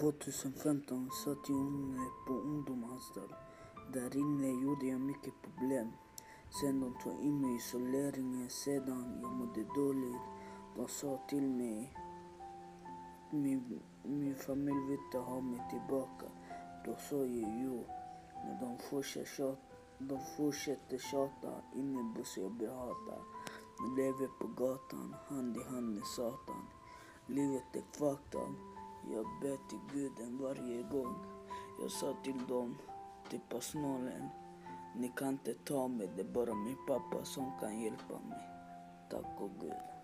2015 satt jag inne eh, på ungdomsanstalt. Där inne gjorde jag mycket problem. Sen de tog in mig i isoleringen, sedan jag mådde dåligt. De sa till mig att min, min familj vill inte ha mig tillbaka. Då sa jag jo. Men de fortsätter tjata, de fortsätter tjata innebuss jag blir hatad. Jag lever på gatan, hand i hand med Satan. Livet är fucked up. Jag ber till guden varje gång. Jag sa till dem, till personalen, ni kan inte ta mig, det är bara min pappa som kan hjälpa mig. Tack och gud.